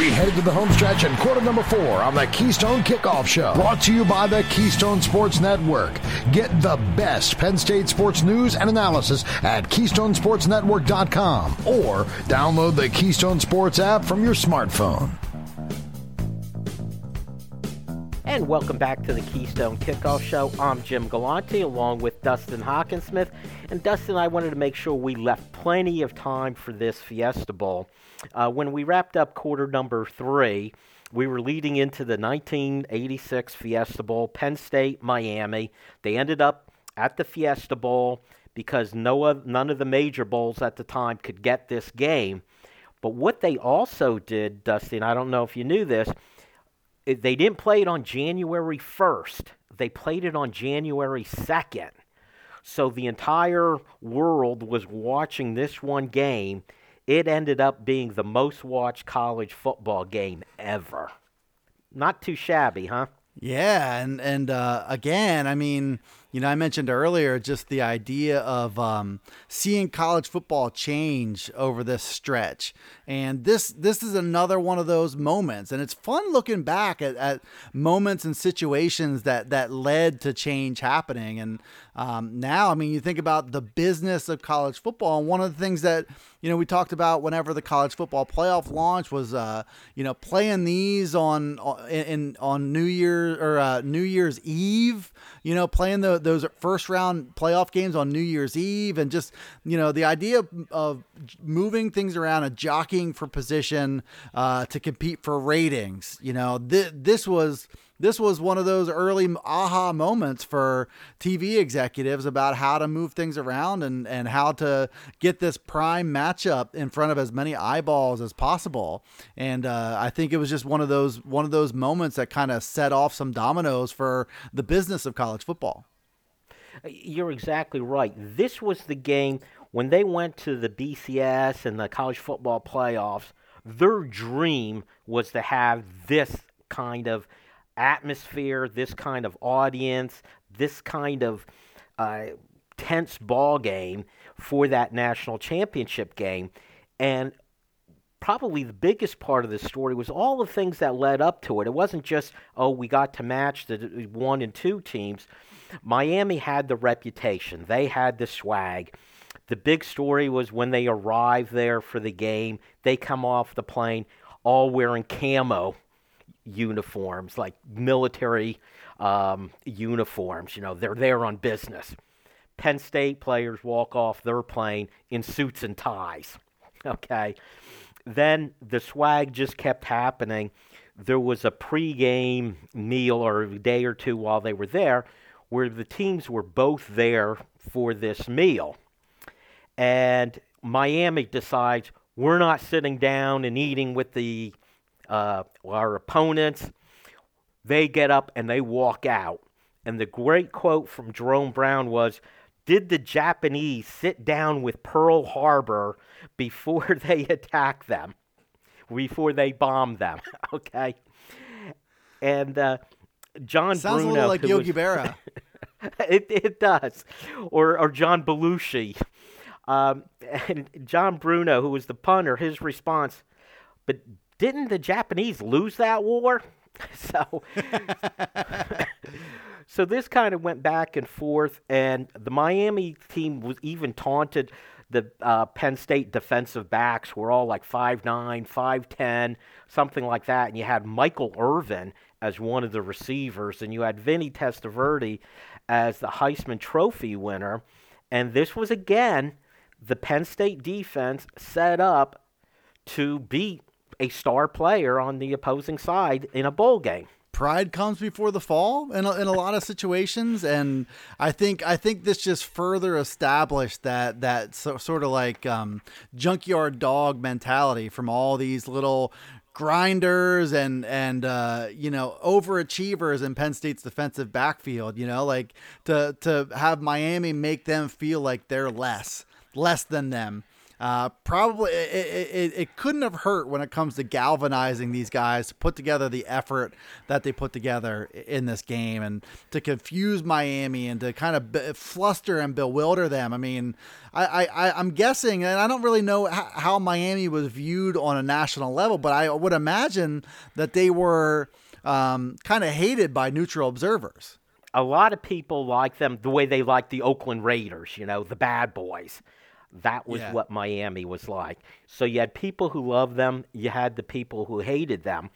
We headed to the home stretch in quarter number four on the Keystone Kickoff Show. Brought to you by the Keystone Sports Network. Get the best Penn State sports news and analysis at KeystonesportsNetwork.com or download the Keystone Sports app from your smartphone. And welcome back to the Keystone Kickoff Show. I'm Jim Galante along with Dustin Hawkinsmith. And Dustin I wanted to make sure we left plenty of time for this Fiesta Bowl. Uh, when we wrapped up quarter number three, we were leading into the 1986 Fiesta Bowl, Penn State, Miami. They ended up at the Fiesta Bowl because no, none of the major bowls at the time could get this game. But what they also did, Dustin, I don't know if you knew this, they didn't play it on January 1st. They played it on January 2nd. So the entire world was watching this one game. It ended up being the most watched college football game ever. Not too shabby, huh? Yeah, and and uh, again, I mean, you know, I mentioned earlier just the idea of um, seeing college football change over this stretch, and this this is another one of those moments, and it's fun looking back at, at moments and situations that that led to change happening, and um, now, I mean, you think about the business of college football, and one of the things that you know we talked about whenever the college football playoff launch was, uh, you know, playing these on in, on New Year or uh, New Year's Eve. You know, playing the, those first round playoff games on New Year's Eve, and just you know the idea of moving things around and jockeying for position uh, to compete for ratings. You know, th- this was this was one of those early aha moments for TV executives about how to move things around and, and how to get this prime matchup in front of as many eyeballs as possible. And uh, I think it was just one of those one of those moments that kind of set off some dominoes for the business of college football. You're exactly right. This was the game when they went to the BCS and the college football playoffs. Their dream was to have this kind of atmosphere, this kind of audience, this kind of uh, tense ball game for that national championship game. And probably the biggest part of the story was all the things that led up to it. It wasn't just, oh, we got to match the one and two teams. Miami had the reputation, they had the swag. The big story was when they arrived there for the game, they come off the plane all wearing camo uniforms, like military um, uniforms. You know, they're there on business. Penn State players walk off their plane in suits and ties. Okay. Then the swag just kept happening. There was a pregame meal or a day or two while they were there where the teams were both there for this meal. And Miami decides we're not sitting down and eating with the uh, our opponents, they get up and they walk out. And the great quote from Jerome Brown was Did the Japanese sit down with Pearl Harbor before they attacked them, before they bombed them? okay. And uh, John Sounds Bruno. a little like Yogi was, Berra. it, it does. Or, or John Belushi. Um, and John Bruno, who was the punter, his response, but didn't the Japanese lose that war? so, so this kind of went back and forth, and the Miami team was even taunted. The uh, Penn State defensive backs were all like 5'9, 5'10, something like that. And you had Michael Irvin as one of the receivers, and you had Vinny Testaverde as the Heisman Trophy winner. And this was again the Penn State defense set up to beat a star player on the opposing side in a bowl game. Pride comes before the fall in a, in a lot of situations and i think i think this just further established that that so, sort of like um, junkyard dog mentality from all these little grinders and and uh, you know overachievers in Penn State's defensive backfield you know like to to have Miami make them feel like they're less less than them Uh, probably it, it, it, couldn't have hurt when it comes to galvanizing these guys to put together the effort that they put together in this game and to confuse Miami and to kind of fluster and bewilder them. I mean, I, I, I'm guessing, and I don't really know how Miami was viewed on a national level, but I would imagine that they were um, kind of hated by neutral observers. A lot of people like them the way they like the Oakland Raiders, you know, the bad boys. That was yeah. what Miami was like. So you had people who loved them, you had the people who hated them.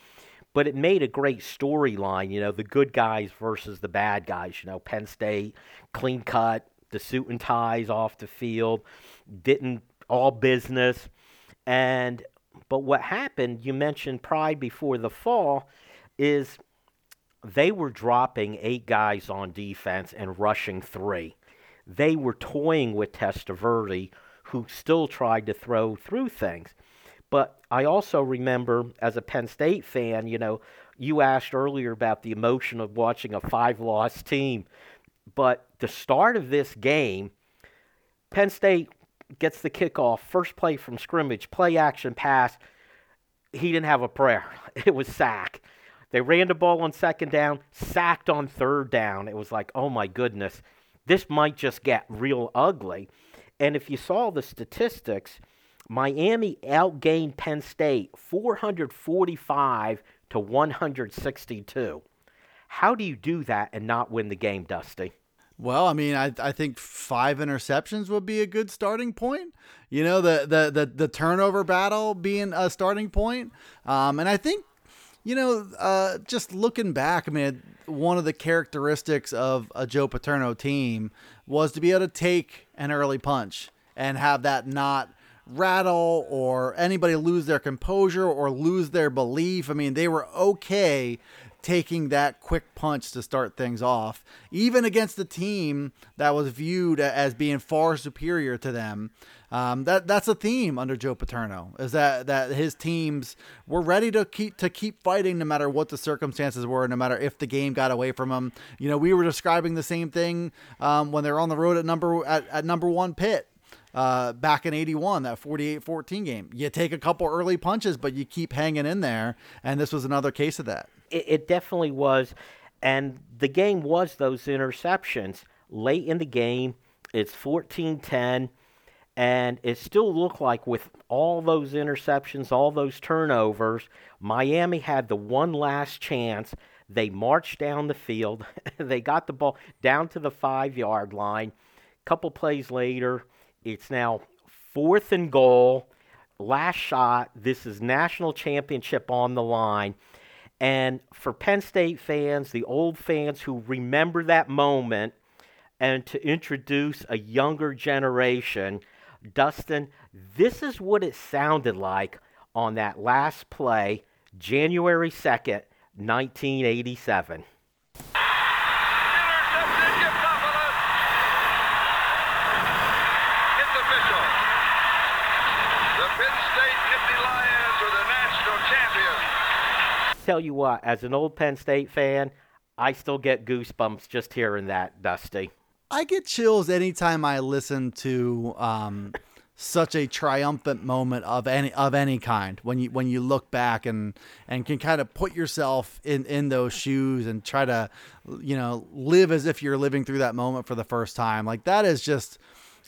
But it made a great storyline, you know, the good guys versus the bad guys. You know, Penn State, clean cut, the suit and ties off the field, didn't all business. And but what happened, you mentioned pride before the fall, is they were dropping eight guys on defense and rushing three. They were toying with Testaverde, who still tried to throw through things. But I also remember as a Penn State fan, you know, you asked earlier about the emotion of watching a five loss team. But the start of this game, Penn State gets the kickoff, first play from scrimmage, play action pass. He didn't have a prayer. It was sack. They ran the ball on second down, sacked on third down. It was like, oh my goodness, this might just get real ugly. And if you saw the statistics, Miami outgained Penn State 445 to 162. How do you do that and not win the game, Dusty? Well, I mean, I, I think five interceptions would be a good starting point. You know, the the the, the turnover battle being a starting point. Um, and I think, you know, uh, just looking back, I mean, one of the characteristics of a Joe Paterno team was to be able to take an early punch and have that not rattle or anybody lose their composure or lose their belief. I mean, they were okay taking that quick punch to start things off, even against a team that was viewed as being far superior to them. Um, that that's a theme under Joe Paterno is that that his teams were ready to keep to keep fighting no matter what the circumstances were, no matter if the game got away from them. You know, we were describing the same thing um, when they're on the road at number at, at number one Pitt uh, back in 81, that 48 14 game. You take a couple early punches, but you keep hanging in there. And this was another case of that. It, it definitely was. And the game was those interceptions. Late in the game, it's 14 10. And it still looked like with all those interceptions, all those turnovers, Miami had the one last chance. They marched down the field. they got the ball down to the five yard line. A Couple plays later, it's now fourth and goal, last shot. This is national championship on the line. And for Penn State fans, the old fans who remember that moment, and to introduce a younger generation, Dustin, this is what it sounded like on that last play, January 2nd, 1987. tell you what, as an old Penn State fan, I still get goosebumps just hearing that, Dusty. I get chills anytime I listen to um, such a triumphant moment of any of any kind. When you when you look back and and can kind of put yourself in in those shoes and try to you know live as if you're living through that moment for the first time. Like that is just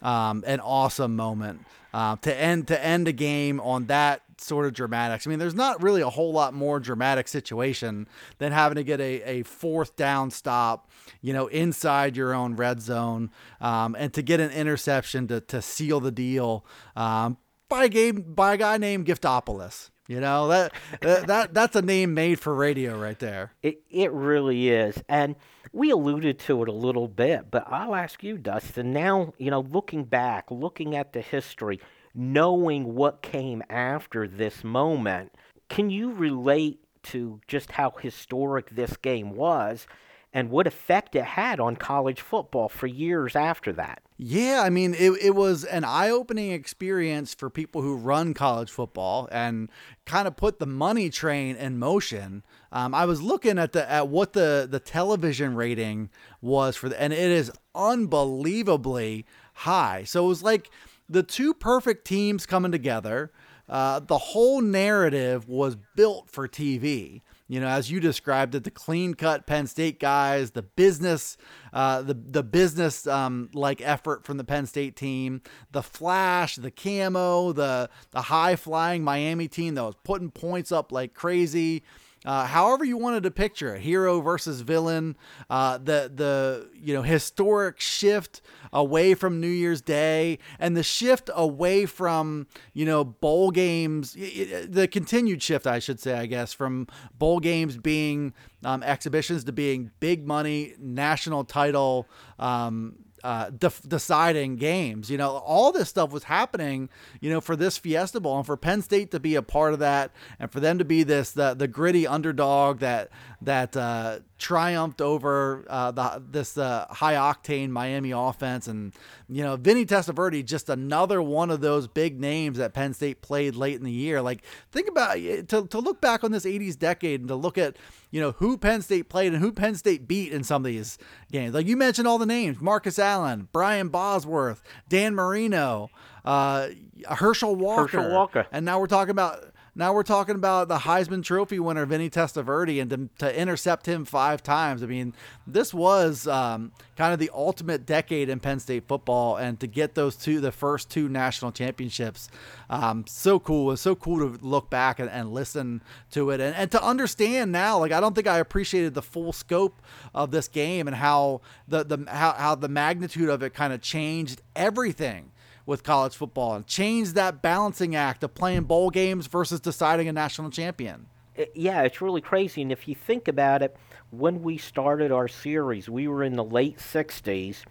um, an awesome moment uh, to end to end a game on that sort of dramatics. I mean, there's not really a whole lot more dramatic situation than having to get a, a fourth down stop, you know, inside your own red zone, um, and to get an interception to, to seal the deal um, by a game by a guy named Giftopoulos. You know that, that that that's a name made for radio right there. It it really is, and we alluded to it a little bit. But I'll ask you, Dustin. Now you know, looking back, looking at the history, knowing what came after this moment, can you relate to just how historic this game was and what effect it had on college football for years after that? Yeah, I mean, it, it was an eye opening experience for people who run college football and kind of put the money train in motion. Um, I was looking at the at what the the television rating was for the, and it is unbelievably high. So it was like the two perfect teams coming together. Uh, the whole narrative was built for TV. You know, as you described it, the clean cut Penn State guys, the business, uh, the the business um, like effort from the Penn State team, the flash, the camo, the the high flying Miami team that was putting points up like crazy. Uh, however you wanted to picture it, hero versus villain, uh, the the you know historic shift away from New Year's Day and the shift away from you know bowl games, the continued shift, I should say, I guess, from bowl games being um, exhibitions to being big money national title um, uh, deciding games. You know, all this stuff was happening, you know, for this Fiesta Bowl and for Penn State to be a part of that and for them to be this the, the gritty underdog that that uh, triumphed over uh, the this uh, high octane Miami offense, and you know Vinny Testaverde just another one of those big names that Penn State played late in the year. Like think about to to look back on this '80s decade and to look at you know who Penn State played and who Penn State beat in some of these games. Like you mentioned all the names: Marcus Allen, Brian Bosworth, Dan Marino. Uh, Herschel Walker. Herschel Walker. And now we're talking about now we're talking about the Heisman Trophy winner Vinny Testaverde, and to, to intercept him five times. I mean, this was um, kind of the ultimate decade in Penn State football, and to get those two, the first two national championships, um, so cool. It was so cool to look back and, and listen to it, and, and to understand now. Like, I don't think I appreciated the full scope of this game and how the the how, how the magnitude of it kind of changed everything with college football and change that balancing act of playing bowl games versus deciding a national champion. Yeah, it's really crazy. And if you think about it, when we started our series, we were in the late 60s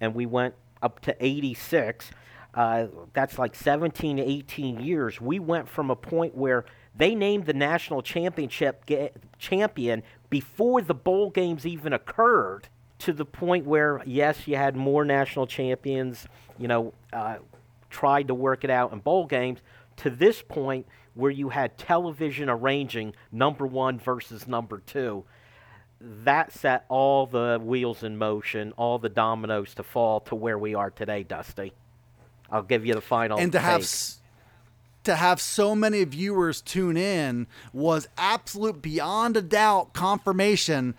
and we went up to 86. Uh, that's like 17, 18 years. We went from a point where they named the national championship champion before the bowl games even occurred to the point where, yes, you had more national champions, you know, uh, tried to work it out in bowl games, to this point where you had television arranging number one versus number two. That set all the wheels in motion, all the dominoes to fall to where we are today, Dusty. I'll give you the final. And to take. have s- to have so many viewers tune in was absolute beyond a doubt confirmation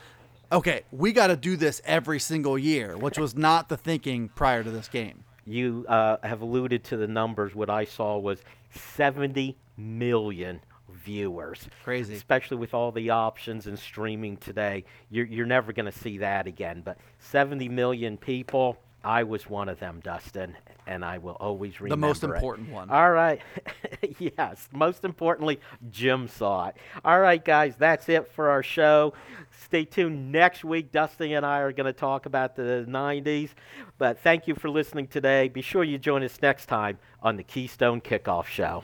okay, we got to do this every single year, which was not the thinking prior to this game. You uh, have alluded to the numbers. What I saw was 70 million viewers. Crazy. Especially with all the options and streaming today. You're, you're never going to see that again. But 70 million people, I was one of them, Dustin, and I will always remember the most it. important one. All right. yes. Most importantly, Jim saw it. All right, guys, that's it for our show. Stay tuned next week. Dustin and I are going to talk about the 90s. But thank you for listening today. Be sure you join us next time on the Keystone Kickoff Show.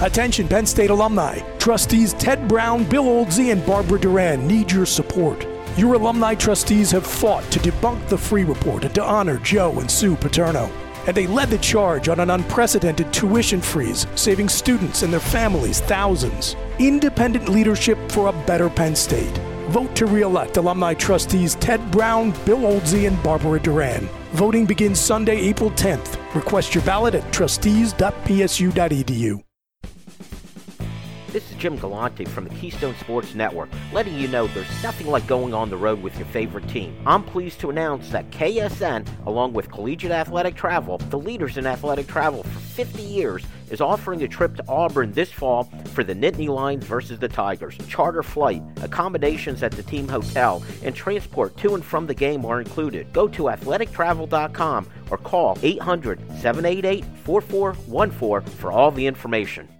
Attention, Penn State alumni. Trustees Ted Brown, Bill Oldsey, and Barbara Doran need your support. Your alumni trustees have fought to debunk the Freeh report and to honor Joe and Sue Paterno. And they led the charge on an unprecedented tuition freeze, saving students and their families thousands. Independent leadership for a better Penn State. Vote to re-elect alumni trustees Ted Brown, Bill Oldsey, and Barbara Doran. Voting begins Sunday, April 10th. Request your ballot at trustees.psu.edu. This is Jim Galante from the Keystone Sports Network, letting you know there's nothing like going on the road with your favorite team. I'm pleased to announce that KSN, along with Collegiate Athletic Travel, the leaders in athletic travel for 50 years, is offering a trip to Auburn this fall for the Nittany Lions versus the Tigers. Charter flight, accommodations at the team hotel, and transport to and from the game are included. Go to athletictravel.com or call 800 788 4414 for all the information.